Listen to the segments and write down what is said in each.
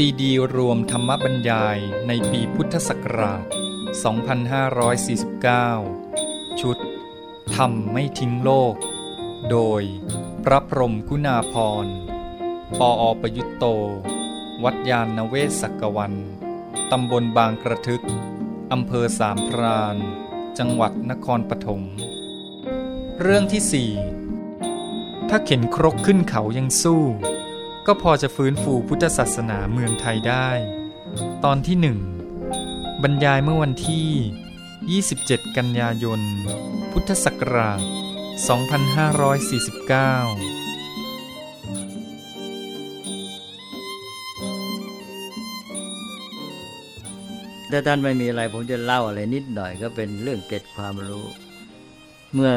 ซีดีรวมธรรมบรรยายในปีพุทธศักราช 2549 ชุดธรรมไม่ทิ้งโลก โดยพระพรมกุณาพร ปออประยุตโต วัดยาณเวศกกวัน ตำบลบางกระทึก อำเภอสามพราน จังหวัดนครปฐม เรื่องที่สี่ถ้าเข็นครกขึ้นเขายังสู้ ก็พอจะฟื้นฟูพุทธศาสนาเมืองไทยได้ ตอนที่หนึ่งบรรยายเมื่อวันที่ 27 กันยายน พุทธศักราช 2549ถ้าท่านไม่มีอะไรผมจะเล่าอะไรนิดหน่อยก็เป็นเรื่องเกร็ดความรู้ เมื่อ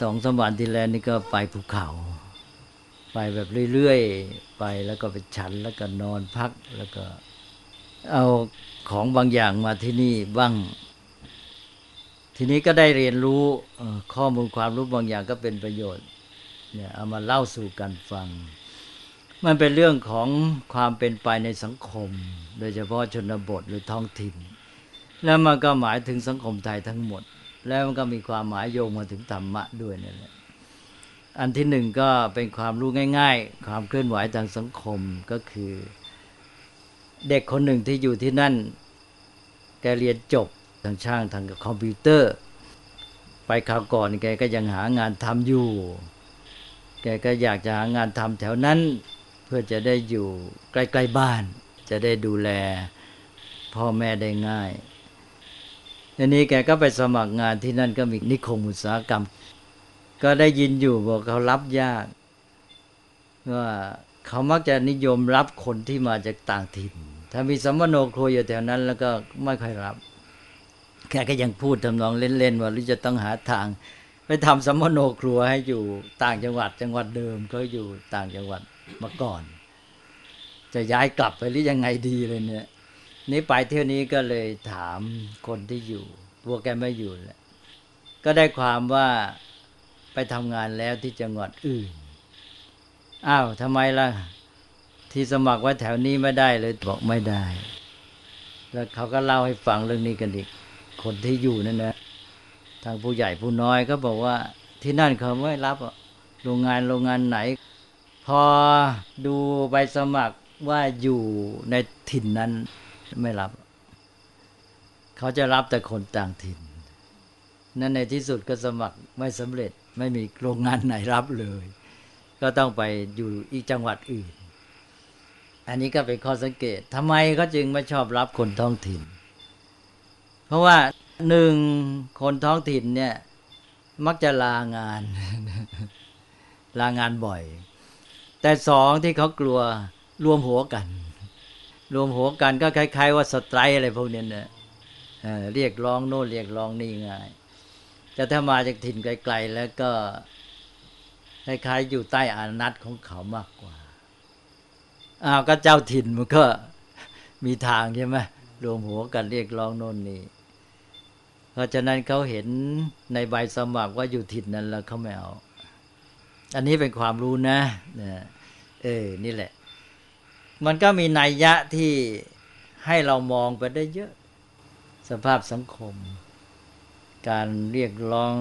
สองสามวันที่แล้วนี่ก็ไปภูเขา ไปแบบเรื่อยๆ ไปแล้วก็ไปฉันแล้วก็นอนพักแล้วก็ เอาของบางอย่างมาที่นี่บ้าง ทีนี้ก็ได้เรียนรู้ข้อมูลความรู้บางอย่างก็เป็นประโยชน์เนี่ยเอามาเล่าสู่กันฟัง มันเป็นเรื่องของความเป็นไปในสังคม โดยเฉพาะชนบทหรือท้องถิ่น แล้วมันก็หมายถึงสังคมไทยทั้งหมด แล้วมันก็มีความหมายโยงมาถึงธรรมะด้วยนั่นแหละ อันที่หนึ่งก็เป็นความรู้ง่าย ๆ ความเคลื่อนไหวทางสังคมก็คือ เด็กคนหนึ่งที่อยู่ที่นั่น แกเรียนจบทางช่างทางคอมพิวเตอร์ ไปคราวก่อนแกก็ยังหางานทำอยู่ แกก็อยากจะหางานทำแถวนั้น เพื่อจะได้อยู่ใกล้ๆบ้าน จะได้ดูแลพ่อแม่ได้ง่ายทีนี้แกก็ไปสมัครงานที่นั่นก็มีนิคมอุตสาหกรรม ก็ได้ยินอยู่บอกเขารับยากว่าเขามักจะนิยมรับคนที่มาจากต่างถิ่น ถ้ามีสัมมโนครัวอยู่แถวนั้น แล้วก็ไม่ค่อยรับ แกก็ยังพูดทำนองเล่นๆว่าหรือจะต้องหาทางไปทำสัมมโนครัวให้อยู่ต่างจังหวัดจังหวัดเดิมก็อยู่ต่างจังหวัดมาก่อน จะย้ายกลับไปหรือยังไงดีเลยเนี่ยนี่ไปเที่ยวนี้ก็เลยถามคนที่อยู่พวกแกไม่อยู่แหละก็ได้ความว่า ไปทำงานแล้วที่จังหวัดอื่นอ้าวทำไมล่ะ ที่สมัครไว้แถวนี้ไม่ได้เลยบอกไม่ได้ แล้วเขาก็เล่าให้ฟังเรื่องนี้กันอีก คนที่อยู่นั่นนะทางผู้ใหญ่ผู้น้อยก็บอกว่าที่นั่นเขาไม่รับอะโรงงานโรงงานไหน พอดูใบสมัครว่าอยู่ในถิ่นนั้นไม่รับ เขาจะรับแต่คนต่างถิ่น นั่นในที่สุดก็สมัครไม่สำเร็จ ไม่มีโรงงานไหนรับเลย ก็ต้องไปอยู่อีกจังหวัดอื่น อันนี้ก็เป็นข้อสังเกตทำไมเขาจึงไม่ชอบรับคนท้องถิ่น เพราะว่าหนึ่งคนท้องถิ่นเนี่ย มักจะลางาน ลางานบ่อย แต่สองที่เขากลัวรวมหัวกัน รวมหัวกันก็คล้าย ๆ ว่าสไตร์อะไรพวกนี้เนี่ยเรียกร้องโน่นเรียกร้องนี่ง่าย แต่ถ้ามาจากถิ่นไกล ๆ แล้วก็คล้ายๆอยู่ใต้อานัตของเขามากกว่าอ้าวก็เจ้าถิ่นมันก็มีทางใช่ไหมรวมหัวกันเรียกร้องโน่นนี่เพราะฉะนั้นเขาเห็นในใบสมัครว่าอยู่ถิ่นนั้นแล้วเขาไม่เอา อันนี้เป็นความรู้นะนะเออ นี่แหละ มันก็มีนัยยะที่ให้เรามองไปได้เยอะ สภาพสังคม การเรียกร้อง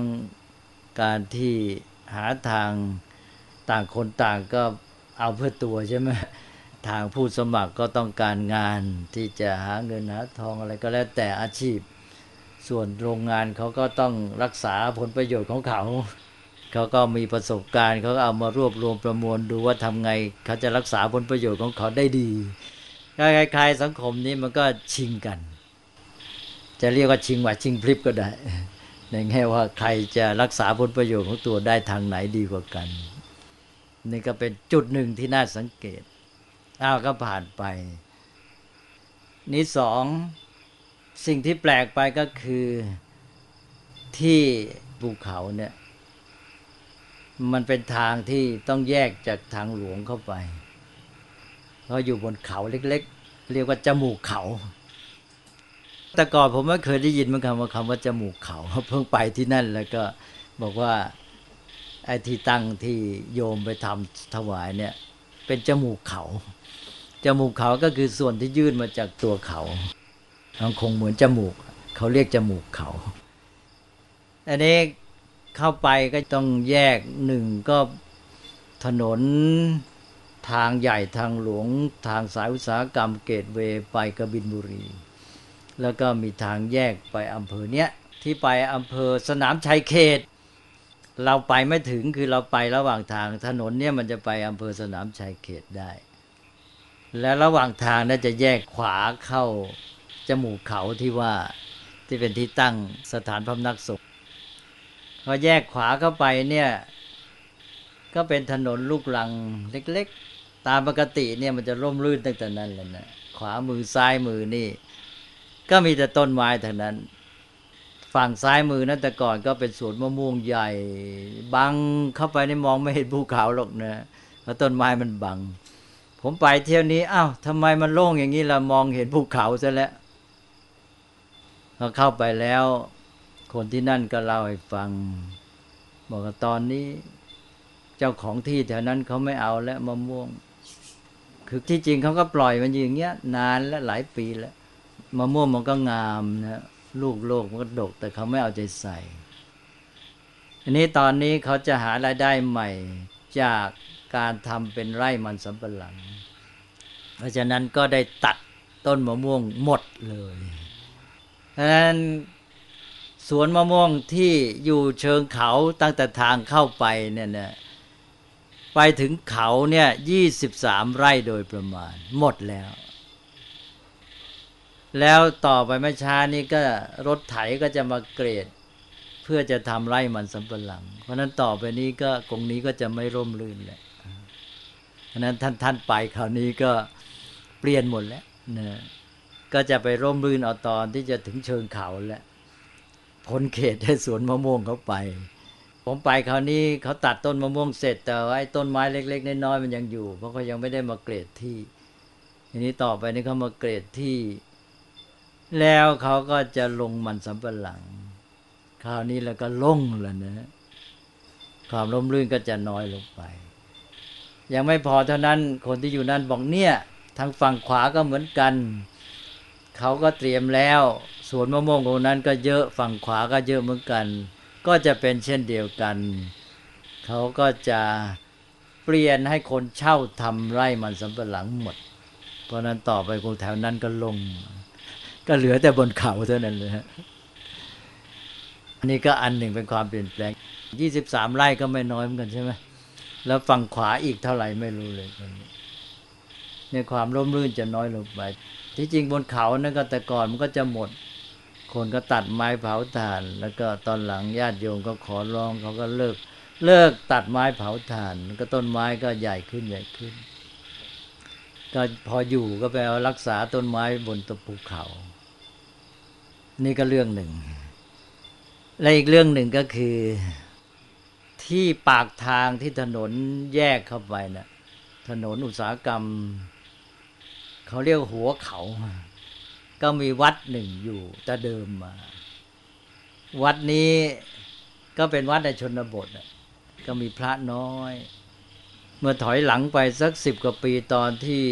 การที่หาทางต่างคนต่างก็เอาเพื่อตัวใช่ไหมทางผู้สมัครก็ต้องการงานที่จะหาเงินหาทองอะไรก็แล้วแต่อาชีพ ส่วนโรงงานเขาก็ต้องรักษาผลประโยชน์ของเขา เขาก็มีประสบการณ์เขาก็เอามารวบรวมประมวลดูว่าทำไง เขาจะรักษาผลประโยชน์ของเขาได้ดีคล้ายๆสังคมนี้มันก็ชิงกัน จะเรียกว่าชิงว่าชิงพลิบก็ได้ ในแง่ว่าใครจะรักษาผลประโยชน์ของตัวได้ทางไหนดีกว่ากัน นี่ก็เป็นจุดหนึ่งที่น่าสังเกตอ้าวก็ผ่านไป นี่สองสิ่งที่แปลกไปก็คือที่ภูเขาเนี่ยมันเป็นทางที่ต้องแยกจากทางหลวงเข้าไป เพราะอยู่บนเขาเล็ก ๆ เรียกว่าจมูกเขา แต่ก่อนผมไม่เคยได้ยินมือนกันว่าคำว่าจมูกเขาเพิ่งไปที่นั่นแล้วก็บอกว่าไอ้ที่ตั้งที่โยมไปทำถวายเนี่ย เป็นจมูกเขา จมูกเขาก็คือส่วนที่ยื่นมาจากตัวเขามันคงเหมือนจมูก เขาเรียกจมูกเขาอันนี้เข้าไปก็ต้องแยกหนึ่งก็ถนนทางใหญ่ทางหลวง ทางสายอุตสาหกรรมเกตเวไปกบินบุรี แล้วก็มีทางแยกไปอำเภอเนี้ยที่ไปอำเภอสนามชัยเขต เราไปไม่ถึงคือเราไประหว่างทางถนนเนี่ยมันจะไปอำเภอสนามชัยเขตได้ และระหว่างทางน่าจะแยกขวาเข้าจมูกเขาที่ว่าที่เป็นที่ตั้งสถานพำนักสงฆ์พอแยกขวาเข้าไปเนี่ยก็เป็นถนนลูกลังเล็กๆ ตามปกติเนี่ยมันจะร่มรื่นตั้งแต่นั้นเลยนะขวามือซ้ายมือนี่ ก็มีแต่ต้นไม้ทางนั้น ฝั่งซ้ายมือนั้นแต่ก่อนก็เป็นสวนมะม่วงใหญ่ บังเข้าไปในมองไม่เห็นภูเขาหรอกนะเพราะต้นไม้มันบัง ผมไปเที่ยวนี้อ้าวทำไมมันโล่งอย่างนี้เรามองเห็นภูเขาซะแล้วพอเข้าไปแล้ว คนที่นั่นก็เล่าให้ฟัง บอกว่าตอนนี้ เจ้าของที่แถวนั้นเขาไม่เอาแล้วมะม่วง คือที่จริงเขาก็ปล่อยมันอย่างเงี้ย นานและหลายปีแล้ว มะม่วงมันก็งามนะลูกโลกมันก็ดก แต่เขาไม่เอาใจใส่อันนี้ตอนนี้เขาจะหารายได้ใหม่ จากการทำเป็นไร่มันสำปะหลัง เพราะฉะนั้นก็ได้ตัดต้นมะม่วงหมดเลยดังนั้นสวนมะม่วงที่อยู่เชิงเขาตั้งแต่ทางเข้าไปเนี่ยนะไปถึงเขาเนี่ยยี่สิบสามไร่โดยประมาณ หมดแล้ว แล้วต่อไปไม่ช้านี้ก็รถไถก็จะมาเกรด เพื่อจะทำไร่มันสำปะหลัง เพราะนั้นต่อไปนี้ก็กรงนี้ก็จะไม่ร่มรื่นแล้วเพราะนั้นท่านท่านไปคราวนี้ก็เปลี่ยนหมดแล้วนะก็จะไปร่มรื่นเอาตอนที่จะถึงเชิงเขาแล้วพ้นเขตให้สวนมะม่วงเขาไป ผมไปคราวนี้เขาตัดต้นมะม่วงเสร็จ แต่ว่าไอ้ต้นไม้เล็ก ๆน้อยๆมันยังอยู่ เพราะเขายังไม่ได้มาเกรดที่ ทีนี้ต่อไปนี่เขามาเกรดที่ แล้วเขาก็จะลงมันสำปะหลัง คราวนี้แล้วก็ลงแล้วนะความร่มรื่นก็จะน้อยลงไป ยังไม่พอเท่านั้นคนที่อยู่นั่นบอกเนี่ยทางฝั่งขวาก็เหมือนกัน เขาก็เตรียมแล้วสวนมะม่วงตรงนั้นก็เยอะฝั่งขวาก็เยอะเหมือนกัน ก็จะเป็นเช่นเดียวกัน เขาก็จะเปลี่ยนให้คนเช่าทำไร่มันสำปะหลังหมด เพราะนั้นต่อไปคนแถวนั้นก็ลง ก็เหลือแต่บนเขาเท่านั้นเลยฮะอันนี้ก็อันหนึ่งเป็นความเปลี่ยนแปลงยี่สิบสามไร่ก็ไม่น้อยเหมือนกันใช่ไหมแล้วฝั่งขวาอีกเท่าไหร่ไม่รู้เลยเนี่ยความร่มรื่นจะน้อยลงไป ที่จริงบนเขานั่นก็แต่ก่อนมันก็จะหมด คนก็ตัดไม้เผาถ่าน แล้วก็ตอนหลังญาติโยมก็ขอร้องเขาก็เลิกเลิกตัดไม้เผาถ่าน ก็ต้นไม้ก็ใหญ่ขึ้นใหญ่ขึ้น ก็พออยู่ก็ไปเอารักษาต้นไม้บนตะภูเขา นี่ก็เรื่องหนึ่ง และอีกเรื่องหนึ่งก็คือ ที่ปากทางที่ถนนแยกเข้าไปนะ่ะถนนอุตสาหกรรม เขาเรียกหัวเขา ก็มีวัดหนึ่งอยู่แต่เดิมมา วัดนี้ก็เป็นวัดในชนบทก็มีพระน้อย เมื่อถอยหลังไปสักสิบกว่าปีตอนที่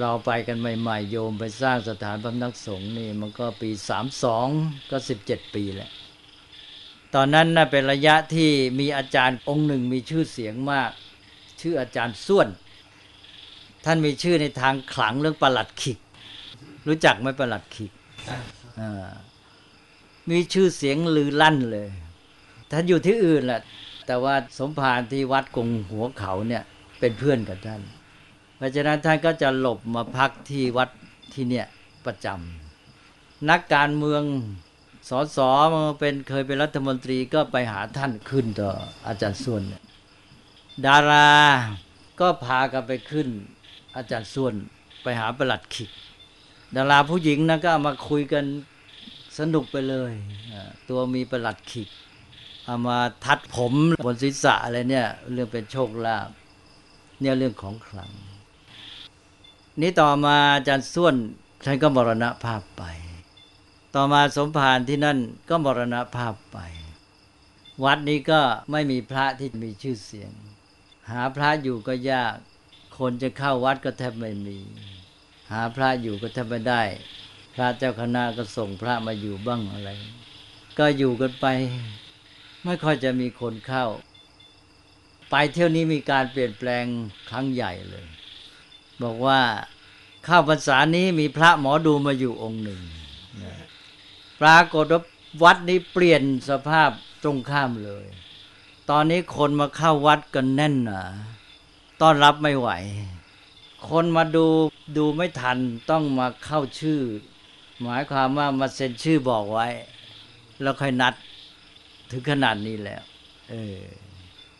เราไปกันใหม่ ๆ โยมไปสร้างสถานบำนักสงฆ์นี่มันก็ปีสามสองก็สิบเจ็ดปีแหละตอนนั้นน่ะเป็นระยะที่มีอาจารย์องค์หนึ่งมีชื่อเสียงมาก ชื่ออาจารย์ส้วน ท่านมีชื่อในทางขลังเรื่องประหลัดขิก รู้จักไหมประหลัดขิกมีชื่อเสียงลือลั่นเลยท่านอยู่ที่อื่นแหละแต่ว่าสมภารที่วัดกงหัวเขาเนี่ย เป็นเพื่อนกับท่าน เพราะฉะนั้นท่านก็จะหลบมาพักที่วัดที่เนี่ยประจำนักการเมืองสอสอมาเป็นเคยเป็นรัฐมนตรีก็ไปหาท่านขึ้นต่ออาจารย์ส่วน ดาราก็พากันไปขึ้น อาจารย์ส่วนไปหาประหลัดขิก ดาราผู้หญิงนะก็มาคุยกันสนุกไปเลย ตัวมีประหลัดขิกเอามาทัดผมบนศีรษะอะไรเนี่ย เรื่องเป็นโชคลาภ เนี่ยเรื่องของขลัง นี้ต่อมาอาจารย์ส้วนท่านก็มรณภาพไป ต่อมาสมภารที่นั่นก็มรณภาพไป วัดนี้ก็ไม่มีพระที่มีชื่อเสียง หาพระอยู่ก็ยาก คนจะเข้าวัดก็แทบไม่มี หาพระอยู่ก็แทบไม่ได้ พระเจ้าคณะก็ส่งพระมาอยู่บ้างอะไร ก็อยู่กันไป ไม่ค่อยจะมีคนเข้า ไปเที่ยวนี้มีการเปลี่ยนแปลงครั้งใหญ่เลย บอกว่าข้าวพรรษานี้มีพระหมอดูมาอยู่องค์หนึ่งปรากฏว่าวัดนี้เปลี่ยนสภาพตรงข้ามเลย ตอนนี้คนมาเข้าวัดกันแน่นหนาต้อนรับไม่ไหว คนมาดูดูไม่ทันต้องมาเข้าชื่อ หมายความว่ามาเซ็นชื่อบอกไว้ แล้วค่อยนัดถึงขนาดนี้แล้ว เออ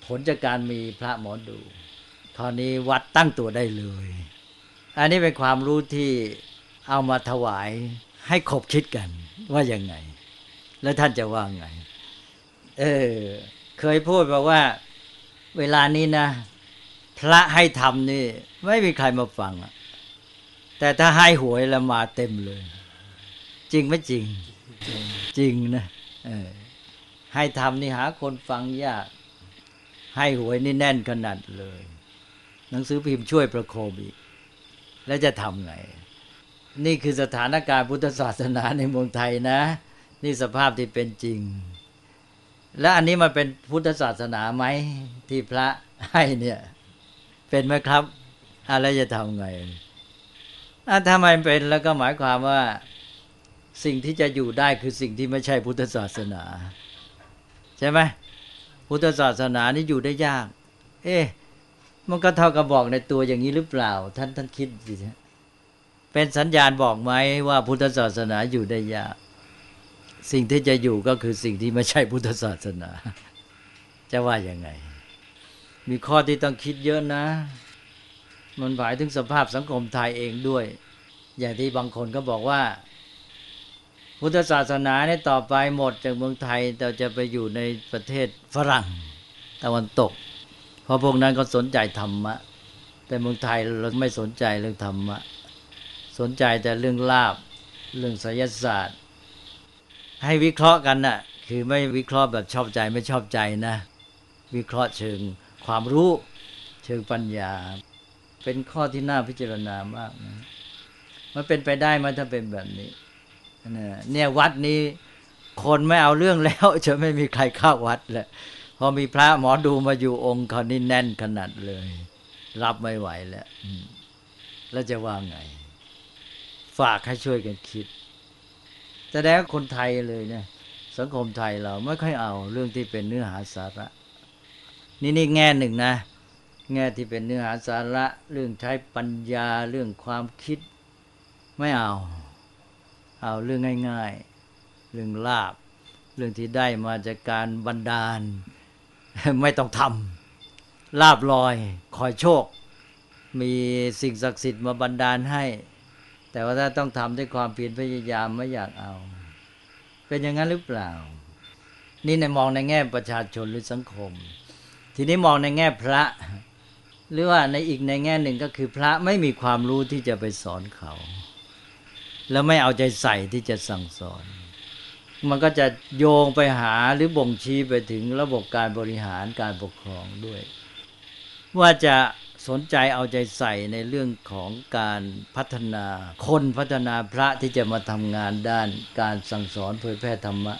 ผลจากการมีพระหมอดูคราวนี้วัดตั้งตัวได้เลย อันนี้เป็นความรู้ที่เอามาถวายให้คบคิดกันว่ายังไง แล้วท่านจะว่าไง เออ เคยพูดบอกว่า เวลานี้นะ พระให้ทำนี่ ไม่มีใครมาฟังแต่ถ้าให้หวยแล้วมาเต็มเลย จริงไม่จริง จริงนะออให้ทำนี่หาคนฟังยาก ให้หวยนี่แน่นขนาดเลย หนังสือพิมพ์ช่วยประโคมอีก แล้วจะทำไง นี่คือสถานการณ์พุทธศาสนาในเมืองไทยนะ นี่สภาพที่เป็นจริง และอันนี้มันเป็นพุทธศาสนาไหมที่พระให้เนี่ย เป็นไหมครับอะไรจะทำไงถ้าไม่เป็นแล้วก็หมายความว่าสิ่งที่จะอยู่ได้คือสิ่งที่ไม่ใช่พุทธศาสนา ใช่ไหม พุทธศาสนานี่อยู่ได้ยาก เอ๊ะมันก็เท่ากับบอกในตัวอย่างนี้หรือเปล่า ท่านท่านคิดสิเป็นสัญญาณบอกไหมว่าพุทธศาสนาอยู่ได้ยาก สิ่งที่จะอยู่ก็คือสิ่งที่ไม่ใช่พุทธศาสนา จะว่ายังไง มีข้อที่ต้องคิดเยอะนะ มันหมายถึงสภาพสังคมไทยเองด้วย อย่างที่บางคนก็บอกว่า พุทธศาสนาเนี่ยต่อไปหมดจากเมืองไทยเราจะไปอยู่ในประเทศฝรั่งตะวันตก เพราะพวกนั้นก็สนใจธรรมะ แต่เมืองไทยเราไม่สนใจเรื่องธรรมะ สนใจแต่เรื่องลาบเรื่องศิลศาสตร์ ให้วิเคราะห์กันนะ่ะคือไม่วิเคราะห์แบบชอบใจไม่ชอบใจนะ วิเคราะห์เชิงความรู้เชิงปัญญา เป็นข้อที่น่าพิจารณามากนะมันเป็นไปได้ไหมถ้าเป็นแบบนี้ เนี่ยวัดนี้คนไม่เอาเรื่องแล้ว จะไม่มีใครเข้าวัดแหละพอมีพระหมอดูมาอยู่องค์เขานี่แน่นขนาดเลย รับไม่ไหวแล้วแล้วจะว่าไง ฝากให้ช่วยกันคิดแต่แล้วคนไทยเลยเนะสังคมไทยเราไม่ค่อยเอาเรื่องที่เป็นเนื้อหาสาระ นี่นี่แง่หนึ่งนะ แง่ที่เป็นเนื้อหาสาระ เรื่องใช้ปัญญาเรื่องความคิดไม่เอา เอาเรื่องง่าย ๆ เรื่องลาบ เรื่องที่ได้มาจากการบันดาล ไม่ต้องทำลาบลอยคอยโชค มีสิ่งศักดิ์สิทธิ์มาบันดาลให้ แต่ว่าถ้าต้องทำด้วยความเพียรพยายามไม่อยากเอา เป็นอย่างนั้นหรือเปล่า นี่ในมองในแง่ประชาชนหรือสังคม ทีนี้มองในแง่พระหรือว่าในอีกในแง่หนึ่งก็คือพระไม่มีความรู้ที่จะไปสอนเขา แล้วไม่เอาใจใส่ที่จะสั่งสอน มันก็จะโยงไปหาหรือบ่งชี้ไปถึงระบบการบริหารการปกครองด้วย ว่าจะสนใจเอาใจใส่ในเรื่องของการพัฒนา คนพัฒนาพระที่จะมาทำงานด้านการสั่งสอนเผยแพร่ธรรมะ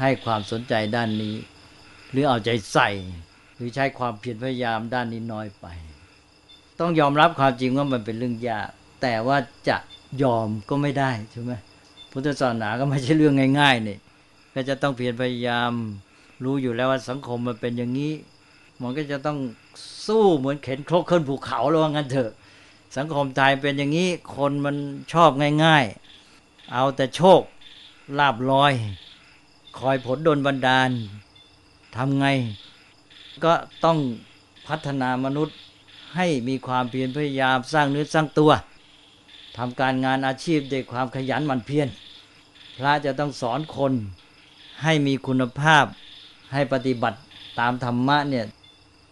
ให้ความสนใจด้านนี้ หรือเอาใจใส่ หรือใช้ความเพียรพยายามด้านนี้น้อยไป ต้องยอมรับความจริงว่ามันเป็นเรื่องยาก แต่ว่าจะ ยอมก็ไม่ได้ใช่ไหมพุทธศาสนาก็ไม่ใช่เรื่องง่ายๆนี่ก็จะต้องเพียรพยายามรู้อยู่แล้วว่าสังคมมันเป็นอย่างนี้ มันก็จะต้องสู้เหมือนเข็นครกขึ้นภูเขาแล้วว่างั้นเถอะ สังคมไทยเป็นอย่างนี้คนมันชอบง่าย ๆ เอาแต่โชคลาบลอย คอยผลดลบันดาลทำไง ก็ต้องพัฒนามนุษย์ให้มีความเพียรพยายามสร้างเนื้อสร้างตัว ทำการงานอาชีพด้วยความขยันหมั่นเพียรพระจะต้องสอนคนให้มีคุณภาพให้ปฏิบัติตามธรรมะเนี่ย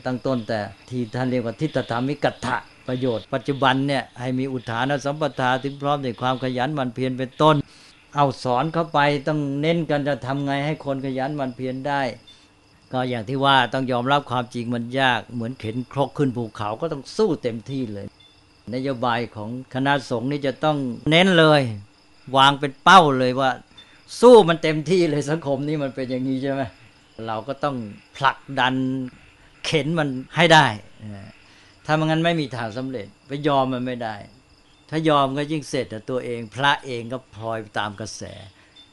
ตั้งต้นแต่ที่ท่านเรียกว่าทิฏฐธรรมิกัตถะประโยชน์ ปัจจุบันเนี่ยให้มีอุทานสัมปทาถึงพร้อมด้วยความขยันหมั่นเพียรเป็นต้น เอาสอนเข้าไปต้องเน้นกันจะทำไงให้คนขยันหมั่นเพียรได้ ก็อย่างที่ว่าต้องยอมรับความจริงมันยากเหมือนเข็นครกขึ้นภูเขาก็ต้องสู้เต็มที่เลย นโยบายของคณะสงฆ์นี่จะต้องเน้นเลย วางเป็นเป้าเลยว่า สู้มันเต็มที่เลยสังคมนี้มันเป็นอย่างนี้ใช่ไหมเราก็ต้องผลักดันเข็นมันให้ได้ ถ้ามันงั้นไม่มีทางสำเร็จ ไปยอมมันไม่ได้ ถ้ายอมก็ยิ่งเสร็จแต่ตัวเอง พระเองก็พลอยตามกระแส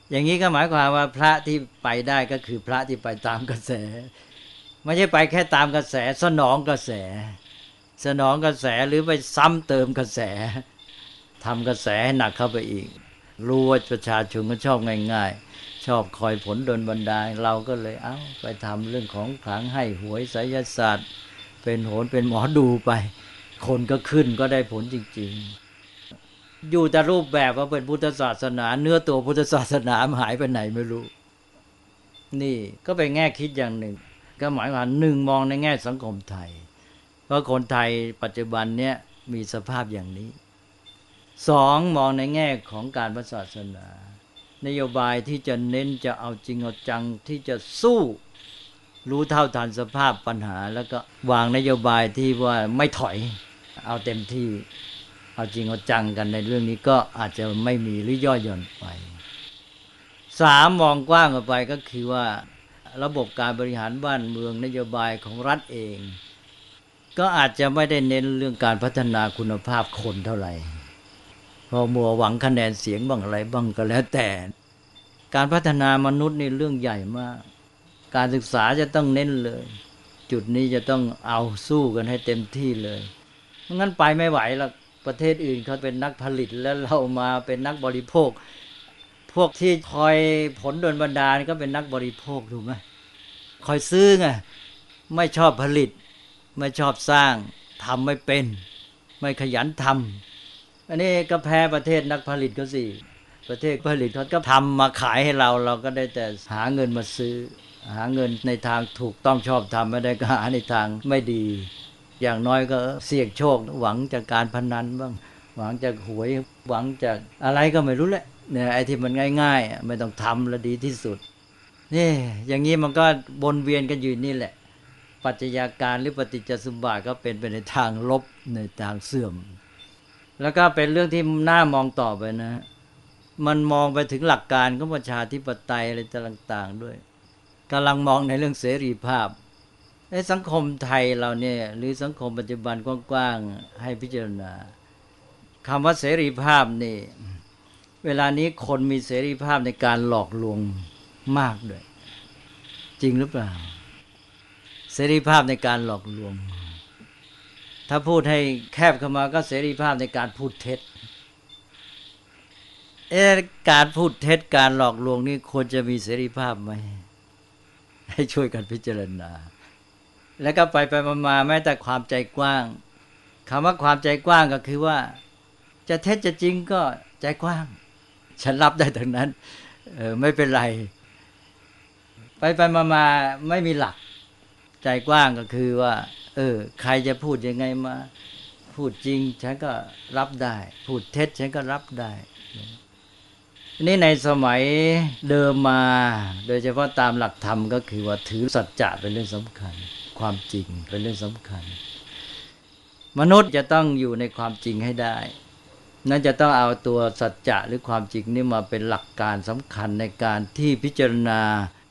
อย่างนี้ก็หมายความว่าพระที่ไปได้ก็คือพระที่ไปตามกระแส ไม่ใช่ไปแค่ตามกระแสสนองกระแส สนองกระแสหรือไปซ้ำเติมกระแสทำกระแสหนักเข้าไปอีก รู้ว่าประชาชนก็ชอบง่าย ๆ ชอบคอยผลดนบันดาลเราก็เลยเอา้าไปทำเรื่องของขังให้หวยไสยศาสตร์ เป็นโหนเป็นหมอดูไป คนก็ขึ้นก็ได้ผลจริง ๆ อยู่แต่รูปแบบว่าเป็นพุทธศาสนา เนื้อตัวพุทธศาสนาหายไปไหนไม่รู้ นี่ก็เป็นแง่คิดอย่างหนึ่ง ก็หมายคว่าหนึ่งมองในแง่สังคมไทย ราะคนไทยปัจจุบันเนี้ยมีสภาพอย่างนี้สองมองในแง่ของการพระศาสนา นโยบายที่จะเน้นจะเอาจริงเอาจังที่จะสู้ รู้เท่าทันสภาพปัญหา แล้วก็วางนโยบายที่ว่าไม่ถอย เอาเต็มที่เอาจริงเอาจังกันในเรื่องนี้ก็อาจจะไม่มีหรือย่อหย่อนไปสามมองกว้างออกไปก็คือว่าระบบการบริหารบ้านเมืองนโยบายของรัฐเอง ก็อาจจะไม่ได้เน้นเรื่องการพัฒนาคุณภาพคนเท่าไหร่พอมัวหวังคะแนนเสียงบ้างอะไรบ้างก็แล้วแต่ การพัฒนามนุษย์นี่เรื่องใหญ่มาก การศึกษาจะต้องเน้นเลย จุดนี้จะต้องเอาสู้กันให้เต็มที่เลยเพราะงั้นไปไม่ไหวหรอกประเทศอื่นเขาเป็นนักผลิตแล้วเรามาเป็นนักบริโภค พวกที่คอยผลดลบันดาลก็เป็นนักบริโภคถูกไหมคอยซื้อไงไม่ชอบผลิต ไม่ชอบสร้างทำไม่เป็น ไม่ขยันทำอันนี้ก็แพ้ประเทศนักผลิตก็สิประเทศผลิตเขาก็ทำมาขายให้เรา เราก็ได้แต่หาเงินมาซื้อ หาเงินในทางถูกต้องชอบทำไม่ได้ก็หาในทางไม่ดี อย่างน้อยก็เสี่ยงโชค หวังจากการพนันบ้างหวังจากหวยหวังจากอะไรก็ไม่รู้แหละเนี่ยไอ้ที่มันง่ายๆไม่ต้องทำแล้วดีที่สุดนี่อย่างนี้มันก็บนเวียนกันอยู่นี่แหละ ปัจจัยาการหรือปฏิจจสมบัติก็เป็นไปในทางลบในทางเสื่อม แล้วก็เป็นเรื่องที่น่ามองต่อไปนะ มันมองไปถึงหลักการของประชาธิปไตยอะไรต่างๆด้วยกำลังมองในเรื่องเสรีภาพในสังคมไทยเราเนี่ยหรือสังคมปัจจุบันกว้างๆให้พิจารณาคำว่าเสรีภาพนี่ เวลานี้คนมีเสรีภาพในการหลอกลวงมากด้วย จริงหรือเปล่า เสรีภาพในการหลอกลวง ถ้าพูดให้แคบเข้ามาก็เสรีภาพในการพูดเท็จเอการพูดเท็จการหลอกลวงนี่ควรจะมีเสรีภาพไหมให้ช่วยกันพิจารณา แล้วก็ไปไปมาแม้แต่ความใจกว้างคำว่าความใจกว้างก็คือว่า จะเท็จจะจริงก็ใจกว้าง ฉันรับได้ทั้งนั้นเออไม่เป็นไร ไปไปมามาไม่มีหลัก ใจกว้างก็คือว่า เออ ใครจะพูดยังไงมา พูดจริง ฉันก็รับได้ พูดเท็จ ฉันก็รับได้นี่ในสมัยเดิมมา โดยเฉพาะตามหลักธรรมก็คือว่าถือสัจจะเป็นเรื่องสำคัญ ความจริงเป็นเรื่องสำคัญ มนุษย์จะต้องอยู่ในความจริงให้ได้ นั่นจะต้องเอาตัวสัจจะหรือความจริงนี่มาเป็นหลักการสำคัญในการที่พิจารณา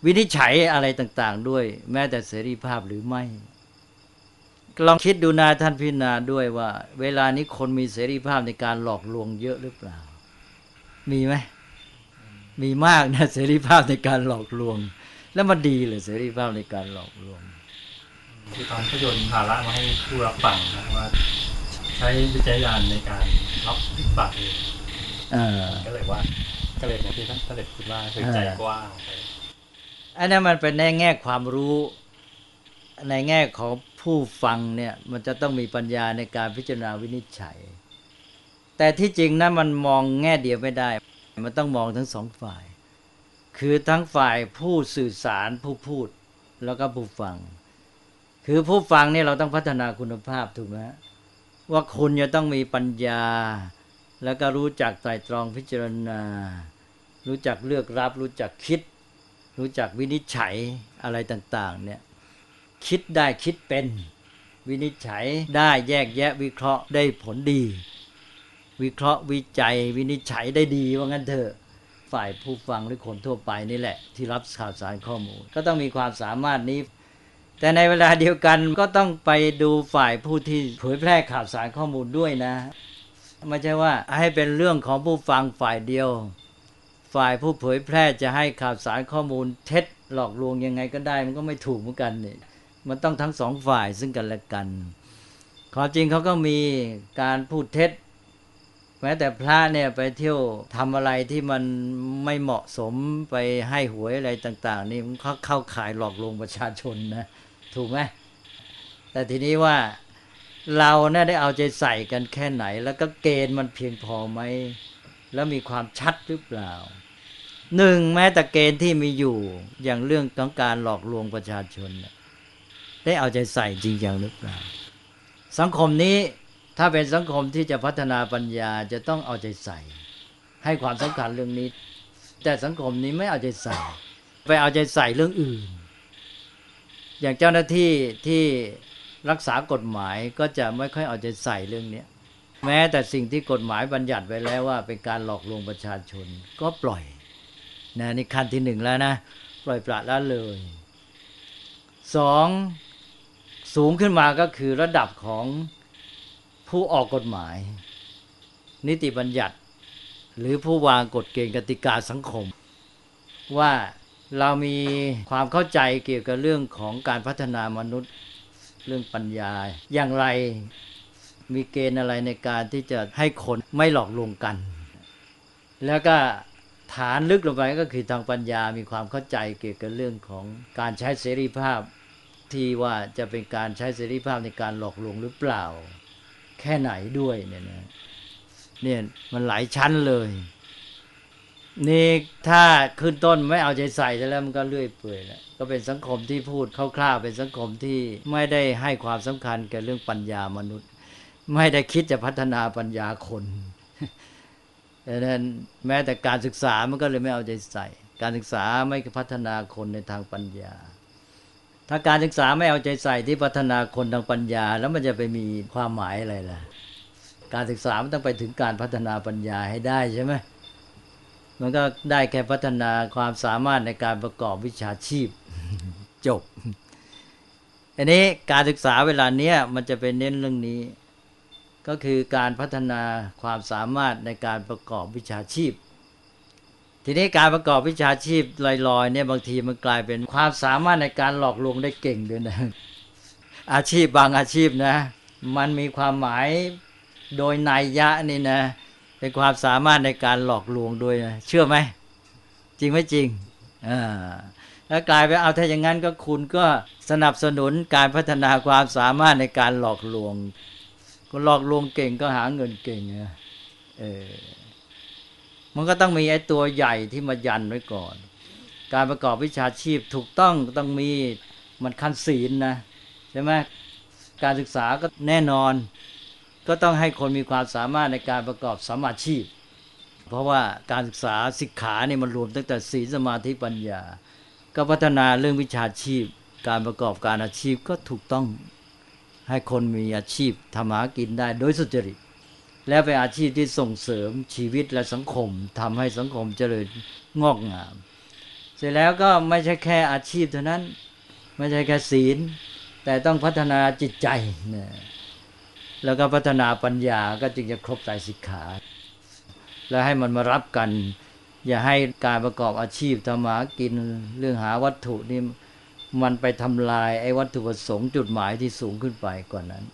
วินิจฉัยอะไรต่าง ๆ ด้วย แม้แต่เสรีภาพหรือไม่ ลองคิดดูนาท่านพิจารณาด้วยว่า เวลานี้คนมีเสรีภาพในการหลอกลวงเยอะหรือเปล่า มีไหมมีมากนะเสรีภาพในการหลอกลวง แล้วมันดีเลยเสรีภาพในการหลอกลวงคือตอนพยนต์ภาระมาให้ผู้รับฟังนะว่า ใช้วิจัยญาณในการรับฟังเองก็เลยว่าก็เลยอย่างที่ท่านเสด็จพูดว่าคือใจกว้าง อันนั้นมันเป็นในแง่ความรู้ในแง่ของผู้ฟังเนี่ยมันจะต้องมีปัญญาในการพิจารณาวินิจฉัย แต่ที่จริงนะมันมองแง่เดียวไม่ได้ มันต้องมองทั้งสองฝ่าย คือทั้งฝ่ายผู้สื่อสารผู้พูดแล้วก็ผู้ฟัง คือผู้ฟังเนี่ยเราต้องพัฒนาคุณภาพถูกไหมว่าคุณจะต้องมีปัญญา แล้วก็รู้จักไตรตรองพิจารณา รู้จักเลือกรับ รู้จักคิด รู้จักวินิจฉัยอะไรต่างๆเนี่ยคิดได้คิดเป็นวินิจฉัยได้แยกแยะวิเคราะห์ได้ผลดี วิเคราะห์วิจัยวินิจฉัยได้ดีว่างั้นเถอะฝ่ายผู้ฟังหรือคนทั่วไปนี่แหละ ที่รับข่าวสารข้อมูล ก็ต้องมีความสามารถนี้ แต่ในเวลาเดียวกันก็ต้องไปดูฝ่ายผู้ที่เผยแพร่ข่าวสารข้อมูลด้วยนะ ไม่ใช่ว่าให้เป็นเรื่องของผู้ฟังฝ่ายเดียว ฝ่ายผู้เผยแพร่จะให้ข่าวสารข้อมูลเท็จหลอกลวงยังไงก็ได้ มันก็ไม่ถูกเหมือนกันนี่มันต้องทั้งสองฝ่ายซึ่งกันและกันความจริงเขาก็มีการพูดเท็จ แม้แต่พระเนี่ยไปเที่ยวทำอะไรที่มันไม่เหมาะสมไปให้หวยอะไรต่าง ๆ นี่มันเขาเข้าขายหลอกลวงประชาชนนะถูกไหมแต่ทีนี้ว่าเราเนี่ยได้เอาใจใส่กันแค่ไหน แล้วก็เกณฑ์มันเพียงพอไหม แล้วมีความชัดหรือเปล่า หนึ่งแม้แต่เกณฑ์ที่มีอยู่อย่างเรื่องของการหลอกลวงประชาชน ได้เอาใจใส่จริงอย่างหรือเปล่าสังคมนี้ถ้าเป็นสังคมที่จะพัฒนาปัญญาจะต้องเอาใจใส่ ให้ความสำคัญเรื่องนี้ แต่สังคมนี้ไม่เอาใจใส่ ไปเอาใจใส่เรื่องอื่น อย่างเจ้าหน้าที่ที่รักษากฎหมายก็จะไม่ค่อยเอาใจใส่เรื่องนี้แม้แต่สิ่งที่กฎหมายบัญญัติไว้แล้วว่าเป็นการหลอกลวงประชาชนก็ปล่อย นะนี่ขั้นที่หนึ่งแล้วนะปล่อยปละละเลยสองสูงขึ้นมาก็คือระดับของผู้ออกกฎหมาย นิติบัญญัติ หรือผู้วางกฎเกณฑ์กติกาสังคม ว่าเรามีความเข้าใจเกี่ยวกับเรื่องของการพัฒนามนุษย์เรื่องปัญญา อย่างไรมีเกณฑ์อะไรในการที่จะให้คนไม่หลอกลวงกัน แล้วก็ ฐานลึกลงไปก็คือทางปัญญามีความเข้าใจเกี่ยวกับเรื่องของการใช้เสรีภาพที่ว่าจะเป็นการใช้เสรีภาพในการหลอกลวงหรือเปล่า แค่ไหนด้วยเนี่ยนะเนี่ยมันหลายชั้นเลย นี่ถ้าขึ้นต้นไม่เอาใจใส่แล้วมันก็เลื่อยเปื่อยแล้วก็เป็นสังคมที่พูดคร่าวๆเป็นสังคมที่ไม่ได้ให้ความสำคัญกับเรื่องปัญญามนุษย์ ไม่ได้คิดจะพัฒนาปัญญาคน ดังนั้นแม้แต่การศึกษามันก็เลยไม่เอาใจใส่ การศึกษาไม่พัฒนาคนในทางปัญญา ถ้าการศึกษาไม่เอาใจใส่ที่พัฒนาคนทางปัญญา แล้วมันจะไปมีความหมายอะไรล่ะ การศึกษามันต้องไปถึงการพัฒนาปัญญาให้ได้ใช่ไหมมันก็ได้แค่พัฒนาความสามารถในการประกอบวิชาชีพจบ อันนี้การศึกษาเวลาเนี้ยมันจะเป็นเน้นเรื่องนี้ ก็คือการพัฒนาความสามารถในการประกอบวิชาชีพ ทีนี้การประกอบวิชาชีพลอยๆเนี่ยบางทีมันกลายเป็นความสามารถในการหลอกลวงได้เก่งด้วยนะอาชีพบางอาชีพนะ มันมีความหมายโดยนัยยะนี่นะเป็นความสามารถในการหลอกลวงด้วยนะเชื่อไหมจริงไหมจริงอ่าแล้วกลายไปเอาถ้าอย่างนั้นก็คุณก็สนับสนุนการพัฒนาความสามารถในการหลอกลวง คนหลอกลวงเก่งก็หาเงินเก่งนะเออมันก็ต้องมีไอ้ตัวใหญ่ที่มายันไว้ก่อน การประกอบวิชาชีพถูกต้องต้องมีมันขั้นศีลนะใช่ไหมการศึกษาก็แน่นอน ก็ต้องให้คนมีความสามารถในการประกอบสมาชีพ เพราะว่าการศึกษาศิกขาเนี่ยมันรวมตั้งแต่ศีลสมาธิปัญญา ก็พัฒนาเรื่องวิชาชีพ การประกอบการอาชีพก็ถูกต้อง ให้คนมีอาชีพทำหากินได้โดยสุจริต แล้วเป็นอาชีพที่ส่งเสริมชีวิตและสังคมทำให้สังคมเจริญงอกงาม เสร็จแล้วก็ไม่ใช่แค่อาชีพเท่านั้น ไม่ใช่แค่ศีล แต่ต้องพัฒนาจิตใจนะแล้วก็พัฒนาปัญญาก็จึงจะครบใจสิกขา แล้วให้มันมารับกัน อย่าให้การประกอบอาชีพทำหากินเรื่องหาวัตถุนี่ มันไปทำลายไอ้วัตถุประสงค์จุดหมายที่สูงขึ้นไปกว่านนั้น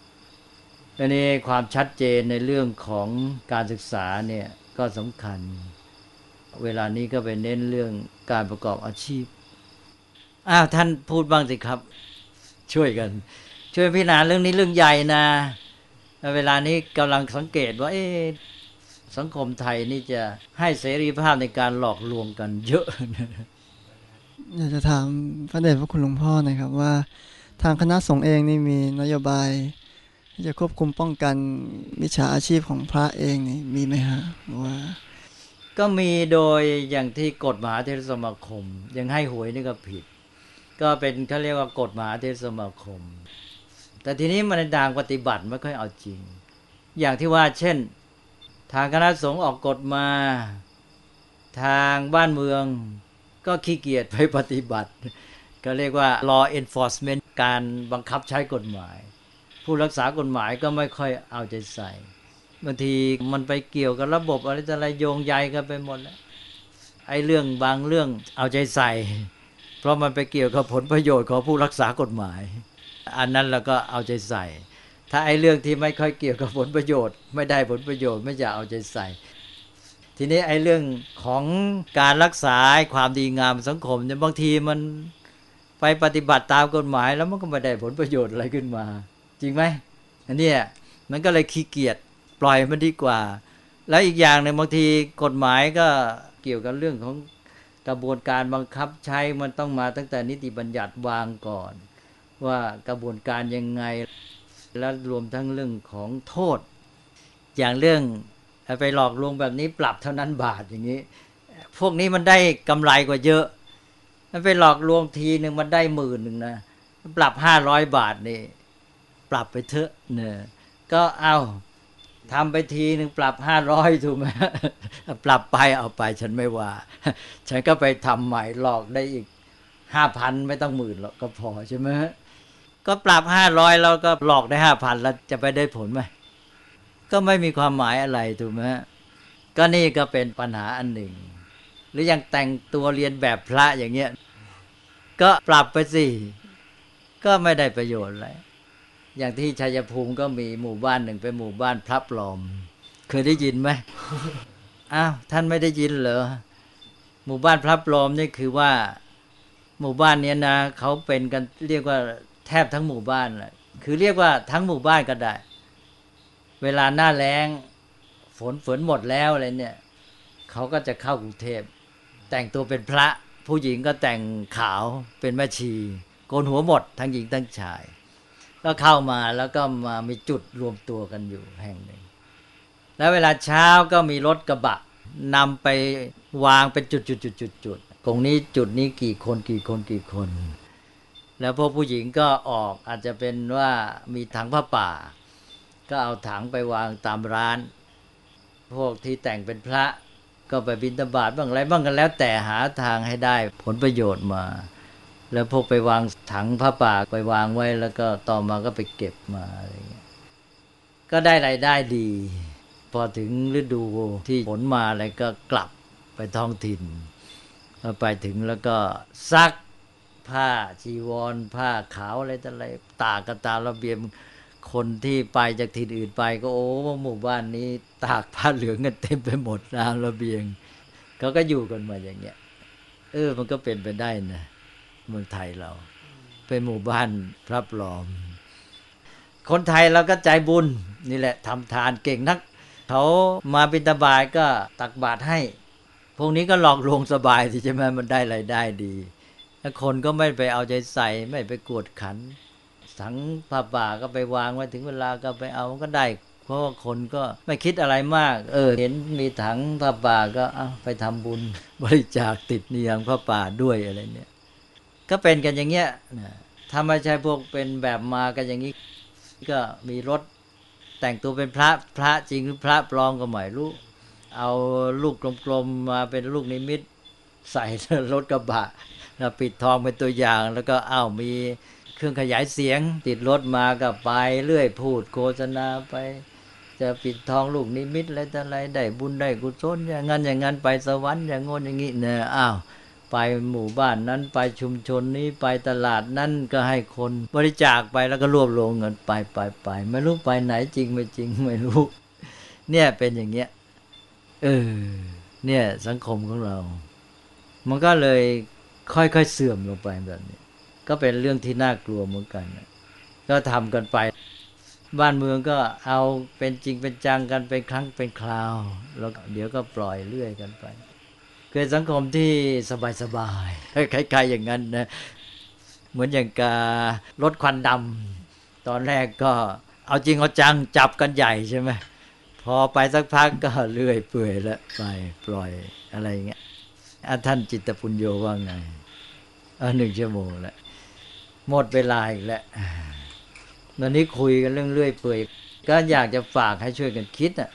อันนี้ความชัดเจนในเรื่องของการศึกษาเนี่ยก็สำคัญ เวลานี้ก็ไปเน้นเรื่องการประกอบอาชีพอ้าวท่านพูดบ้างสิครับ ช่วยกัน ช่วยพิจารณาเรื่องนี้เรื่องใหญ่นะ เวลานี้กำลังสังเกตว่า เอ๊สังคมไทยนี่จะให้เสรีภาพในการหลอกลวงกันเยอะ อยากจะถามพระเดชพระคุณหลวงพ่อนะครับว่าทางคณะสงฆ์เองนี่มีนโยบายที่จะควบคุมป้องกันมิจฉาอาชีพของพระเองนี่มีไหมฮะว่า ก็มีโดยอย่างที่กฎมหาเทรสมาคม ยังให้หวยนี่ก็ผิด ก็เป็นเขาเรียกว่ากฎมหาเทรสมาคม แต่ทีนี้มันในทางปฏิบัติไม่ค่อยเอาจริง อย่างที่ว่าเช่น ทางคณะสงฆ์ออกกฎมา ทางบ้านเมือง ก็ขี้เกียจไปปฏิบัติ ก็เรียกว่า law enforcement การบังคับใช้กฎหมาย ผู้รักษากฎหมายก็ไม่ค่อยเอาใจใส่บางทีมันไปเกี่ยวกับระบบอะไรจะอะไรโยงใยกันไปหมดแล้วไอ้เรื่องบางเรื่องเอาใจใส่ เพราะมันไปเกี่ยวกับผลประโยชน์ของผู้รักษากฎหมาย อันนั้นเราก็เอาใจใส่ ถ้าไอ้เรื่องที่ไม่ค่อยเกี่ยวกับผลประโยชน์ ไม่ได้ผลประโยชน์ไม่จะเอาใจใส่ ทีนี้ไอ้เรื่องของการรักษาความดีงามสังคมเนี่ยบางทีมันไปปฏิบัติตามกฎหมายแล้วมันก็ไม่ได้ผลประโยชน์อะไรขึ้นมา จริงไหมอันนี้มันก็เลยขี้เกียจปล่อยมันดีกว่า แล้วอีกอย่างหนึ่งบางทีกฎหมายก็เกี่ยวกับเรื่องของกระบวนการบังคับใช้มันต้องมาตั้งแต่นิติบัญญัติวางก่อน ว่ากระบวนการยังไงแล้วรวมทั้งเรื่องของโทษ อย่างเรื่อง ไปหลอกลวงแบบนี้ปรับเท่านั้นบาทอย่างนี้ พวกนี้มันได้กำไรกว่าเยอะมันไปหลอกลวงทีหนึ่งมันได้หมื่นหนึ่งนะปรับห้าร้อยบาทนี่ปรับไปเถอะเนี่ยก็เอาทำไปทีหนึ่งปรับห้าร้อยถูกไหมปรับไปเอาไปฉันไม่ว่า ฉันก็ไปทำใหม่หลอกได้อีกห้าพันไม่ต้องหมื่นหรอกก็พอใช่ไหมก็ปรับห้าร้อยแล้วก็หลอกได้ห้าพันแล้วจะไปได้ผลไหม ก็ไม่มีความหมายอะไรถูกไหมก็นี่ก็เป็นปัญหาอันหนึ่ง หรือยังแต่งตัวเรียนแบบพระอย่างเงี้ยก็ปรับไปสิก็ไม่ได้ประโยชน์อะไรอย่างที่ชัยภูมิก็มีหมู่บ้านหนึ่งเป็นหมู่บ้านพระปลอม เคยได้ยินไหมอ้าวท่านไม่ได้ยินเหรอหมู่บ้านพระปลอมนี่คือว่า หมู่บ้านนี้นะเขาเป็นกันเรียกว่าแทบทั้งหมู่บ้านแหละคือเรียกว่าทั้งหมู่บ้านก็ได้ เวลาหน้าแล้งฝนฝนหมดแล้วอะไรเนี่ยเขาก็จะเข้ากรุงเทพแต่งตัวเป็นพระ ผู้หญิงก็แต่งขาวเป็นแม่ชี โกนหัวหมดทั้งหญิงทั้งชาย ก็เข้ามาแล้วก็มามีจุดรวมตัวกันอยู่แห่งหนึ่ง แล้วเวลาเช้าก็มีรถกระบะนำไปวางเป็นจุดจุดจุดจุดจุดตรงนี้จุดนี้กี่คนกี่คนกี่คน แล้วพวกผู้หญิงก็ออกอาจจะเป็นว่ามีถังผ้าป่า ก็เอาถังไปวางตามร้าน พวกที่แต่งเป็นพระก็ไปบินตบาทบ้างอะไรบ้างกันแล้วแต่หาทางให้ได้ผลประโยชน์มา แล้วพวกไปวางถังผ้าป่าไปวางไว้แล้วก็ต่อมาก็ไปเก็บมาอะไรเงี้ยก็ได้รายได้ดี พอถึงฤดูที่ฝนมาอะไรก็กลับไปท้องถิ่นไปถึงแล้วก็ซักผ้าจีวร ผ้าขาวอะไรต่ออะไรตากกระตาระเบียบ คนที่ไปจากถิ่นอื่นไปก็โอ้หมู่บ้านนี้ตากผ้าเหลืองกันเต็มไปหมดตามระเบียงเขาก็อยู่กันมาอย่างเงี้ย เออ มันก็เป็นไปได้นะเมืองไทยเรา เป็นหมู่บ้านพระปลอม คนไทยเราก็ใจบุญนี่แหละทำทานเก่งนักเขามาบิณฑบาตก็ตักบาตรให้ พวกนี้ก็หลอกลวงสบายสิใช่ไหมมันได้รายได้ดี แล้วคนก็ไม่ไปเอาใจใส่ไม่ไปกวดขัน สังผ้าป่าก็ไปวางไว้ถึงเวลาก็ไปเอาก็ได้ เพราะว่าคนก็ไม่คิดอะไรมาก เออ เห็นมีถังผ้าป่าก็เอาไปทำบุญ บริจาคติดเนียงผ้าป่าด้วยอะไรเนี่ยก็เป็นกันอย่างเงี้ยถ้าไม่ใช่พวกเป็นแบบมากันอย่างนี้ ก็มีรถแต่งตัวเป็นพระพระจริงหรือพระปลอมก็ไม่รู้เอาลูกกลมๆมาเป็นลูกนิมิต ใส่รถกระบะแล้วปิดทองเป็นตัวอย่าง แล้วก็อ้าวมี เครื่องขยายเสียง ติดรถมาก็ไปเรื่อยพูดโฆษณาไป จะปิดทองลูกนิมิตอะไรต่อะไรได้บุญได้กุศลอย่างนั้นอย่างนั้นไปสวรรค์อย่างงนอย่างนี้เนี่ยอ้าวไปหมู่บ้านนั้นไปชุมชนนี้ไปตลาดนั้นก็ให้คนบริจาคไปแล้วก็รวบรวมเงินไปไปไปไม่รู้ไปไหนจริงไม่จริงไม่รู้ เนี่ยเป็นอย่างเงี้ยเออเนี่ยสังคมของเรา มันก็เลยค่อยๆเสื่อมลงไปแบบนี้ ก็เป็นเรื่องที่น่ากลัวเหมือนกัน ก็ทำกันไป บ้านเมืองก็เอาเป็นจริงเป็นจังกันเป็นครั้งเป็นคราว แล้วเดี๋ยวก็ปล่อยเรื่อยกันไปเกิดสังคมที่สบายๆคล้ายๆอย่างนั้นนะเหมือนอย่างการลดควันดำตอนแรกก็เอาจริงเอาจังจับกันใหญ่ใช่ไหมพอไปสักพักก็เลื่อยเปื่อยแล้วไปปล่อยอะไรเงี้ยท่านจิตปุญโยว่าไงเออหนึ่งชั่วโมงแล้ว หมดเวลาอีกแล้ววันนี้คุยกันเรื่องเรื่อยเปื่อยก็อยากจะฝากให้ช่วยกันคิดอะ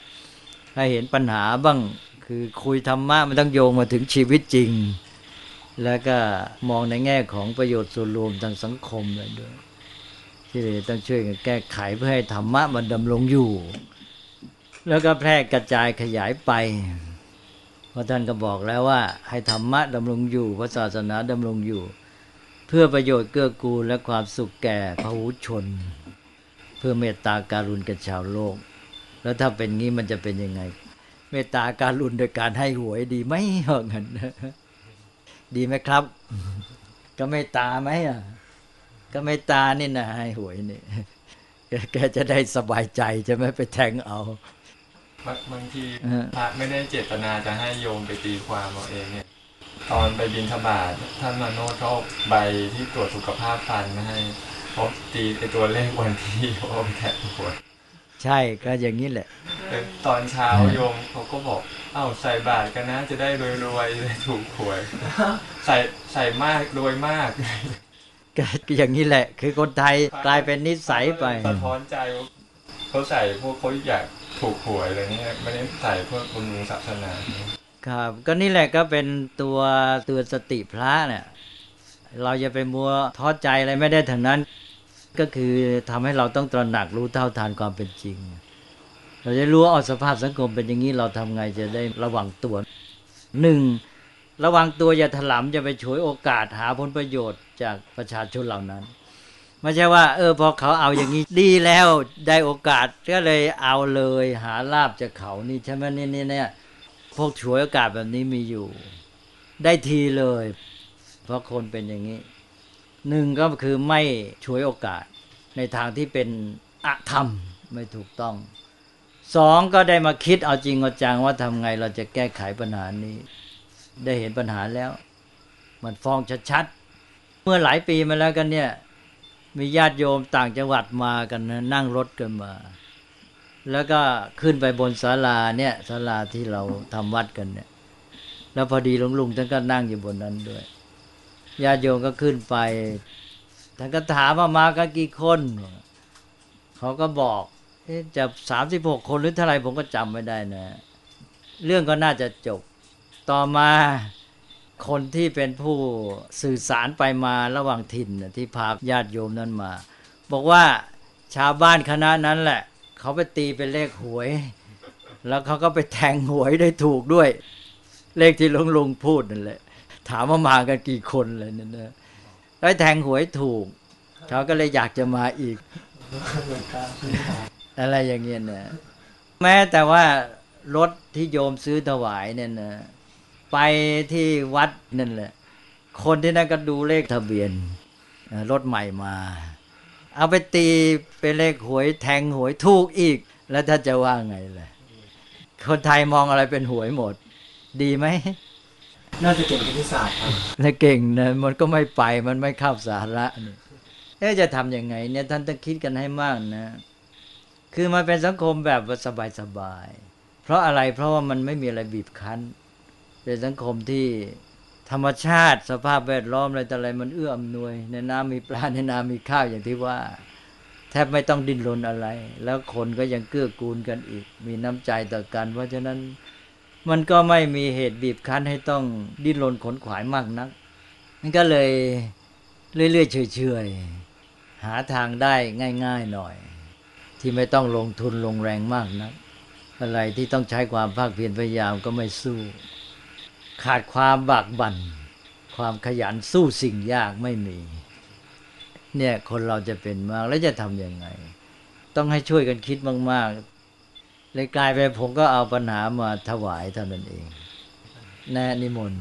ให้เห็นปัญหาบ้างคือคุยธรรมะมันต้องโยงมาถึงชีวิตจริง แล้วก็มองในแง่ของประโยชน์ส่วนรวมทางสังคมเลยด้วยที่ต้องช่วยกันแก้ไขเพื่อให้ธรรมะมันดำรงอยู่ แล้วก็แพร่กระจายขยายไป เพราะท่านก็บอกแล้วว่า ให้ธรรมะดำรงอยู่พระศาสนาดำรงอยู่เพื่อประโยชน์เกื้อกูลและความสุขแก่พระหุชน เพื่อเมตตาการุณกับชาวโลก แล้วถ้าเป็นงี้มันจะเป็นยังไง เมตตาการุณโดยการให้หวยดีไหมเหรอเงินดีไหมครับ ก็เมตตาไหมอะก็เมตตานี่นะให้หวยนี่แกจะได้สบายใจจะไม่ไปแทงเอาบางทีพระไม่ได้เจตนาจะให้โยมไปตีความเอาเองเนี่ย ตอนไปบินธบาตท่านมาโนดเขาใบที่ตรวจสุขภาพฟันมาให้เขาตีไอตัวเลขวันที่เขาเอาไปแทนหัวใช่ก็อย่างนี้แหละ ตอนเช้าโยมเขาก็บอกเอ้าใส่บาตรกันนะ จะได้รวยๆได้ถูกหวยใส่ใส่มากรวยมากก็อย่างนี้แหละ คือคนไทยกลายเป็นนิสัยไปสะท้อนใจเขาใส่พวกเขาอยากถูกหวยอะไรเงี้ยไม่ได้ใส่เพื่อบุญศาสนา ครับ ก็นี่แหละก็เป็นตัวตัวสติพระเนี่ยเราจะไปมัวท้อใจอะไรไม่ได้ทั้งนั้น ก็คือทำให้เราต้องตระหนักรู้เท่าทานความเป็นจริง เราจะรู้ว่าสภาพสังคมเป็นอย่างนี้เราทำไงจะได้ระวังตัวหนึ่งระวังตัวอย่าถลำจะไปฉวยโอกาสหาผลประโยชน์จากประชาชนเหล่านั้นไม่ใช่ว่าเออพอเขาเอาอย่างนี้ดีแล้วได้โอกาสก็เลยเอาเลยหาลาบจากเขานี่ใช่ไหมนี่นี่เนี่ย พวกฉวยโอกาสแบบนี้มีอยู่ ได้ทีเลย เพราะคนเป็นอย่างนี้หนึ่งก็คือไม่ฉวยโอกาสในทางที่เป็นอะธรรมไม่ถูกต้องสองก็ได้มาคิดเอาจริงเอาจังว่าทำไงเราจะแก้ไขปัญหานี้ ได้เห็นปัญหาแล้ว มันฟ้องชัดๆเมื่อหลายปีมาแล้วกันเนี่ย มีญาติโยมต่างจังหวัดมากันนะนั่งรถกันมา แล้วก็ขึ้นไปบนศาลาเนี่ยศาลาที่เราทำวัดกันเนี่ย แล้วพอดีหลวงลุงท่านก็นั่งอยู่บนนั้นด้วยญาติโยมก็ขึ้นไปท่านก็ถามว่ามากันกี่คนเขาก็บอกจะสามสิบหกคนหรือเท่าไรผมก็จำไม่ได้นะ เรื่องก็น่าจะจบต่อมาคนที่เป็นผู้สื่อสารไปมาระหว่างถิ่นที่พาญาติโยมนั้นมา บอกว่าชาวบ้านคณะนั้นแหละ เขาไปตีเป็นเลขหวย แล้วเขาก็ไปแทงหวยได้ถูกด้วย เลขที่ลุงลุงพูดนั่นแหละ ถามว่ามากันกี่คนเลยนั่นนะแล้วแทงหวยถูก เขาก็เลยอยากจะมาอีก อะไรอย่างเงี้ยนะแม้แต่ว่ารถที่โยมซื้อถวายเนี่ยนะไปที่วัดนั่นแหละ คนที่นั่นก็ดูเลขทะเบียนรถใหม่มา เอาไปตีเป็นเลขหวยแทงหวยถูกอีก แล้วถ้าจะว่าไงล่ะคนไทยมองอะไรเป็นหวยหมด ดีไหมน่าจะเก่งคณิตศาสตร์ครับแล้วเก่งนะมันก็ไม่ไปมันไม่เข้าสาระนี่เอ๊จะทำยังไง เนี่ยท่านต้องคิดกันให้มากนะ คือมันเป็นสังคมแบบสบายๆเพราะอะไรเพราะว่ามันไม่มีอะไรบีบคั้น เป็นสังคมที่ ธรรมชาติ สภาพแวดล้อมอะไรแต่อะไรมันเอื้ออำนวย ในน้ำมีปลาในน้ำมีข้าวอย่างที่ว่า แทบไม่ต้องดิ้นรนอะไร แล้วคนก็ยังเกื้อกูลกันอีก มีน้ำใจต่อกัน เพราะฉะนั้นมันก็ไม่มีเหตุบีบคั้นให้ต้องดิ้นรนขนขวายมากนัก มันก็เลยเรื่อยๆเฉยๆหาทางได้ง่าย ๆหน่อย ที่ไม่ต้องลงทุนลงแรงมากนักอะไรที่ต้องใช้ความภาคเพียรพยายามก็ไม่สู้ ขาดความบากบัน่น ความขยันสู้สิ่งยากไม่มี เนี่ยคนเราจะเป็นมากแล้วจะทำยังไง ต้องให้ช่วยกันคิดมาก ๆ เลยกลายไปผมก็เอาปัญหามาถวายเท่านั้นเอง แน่นิมนต์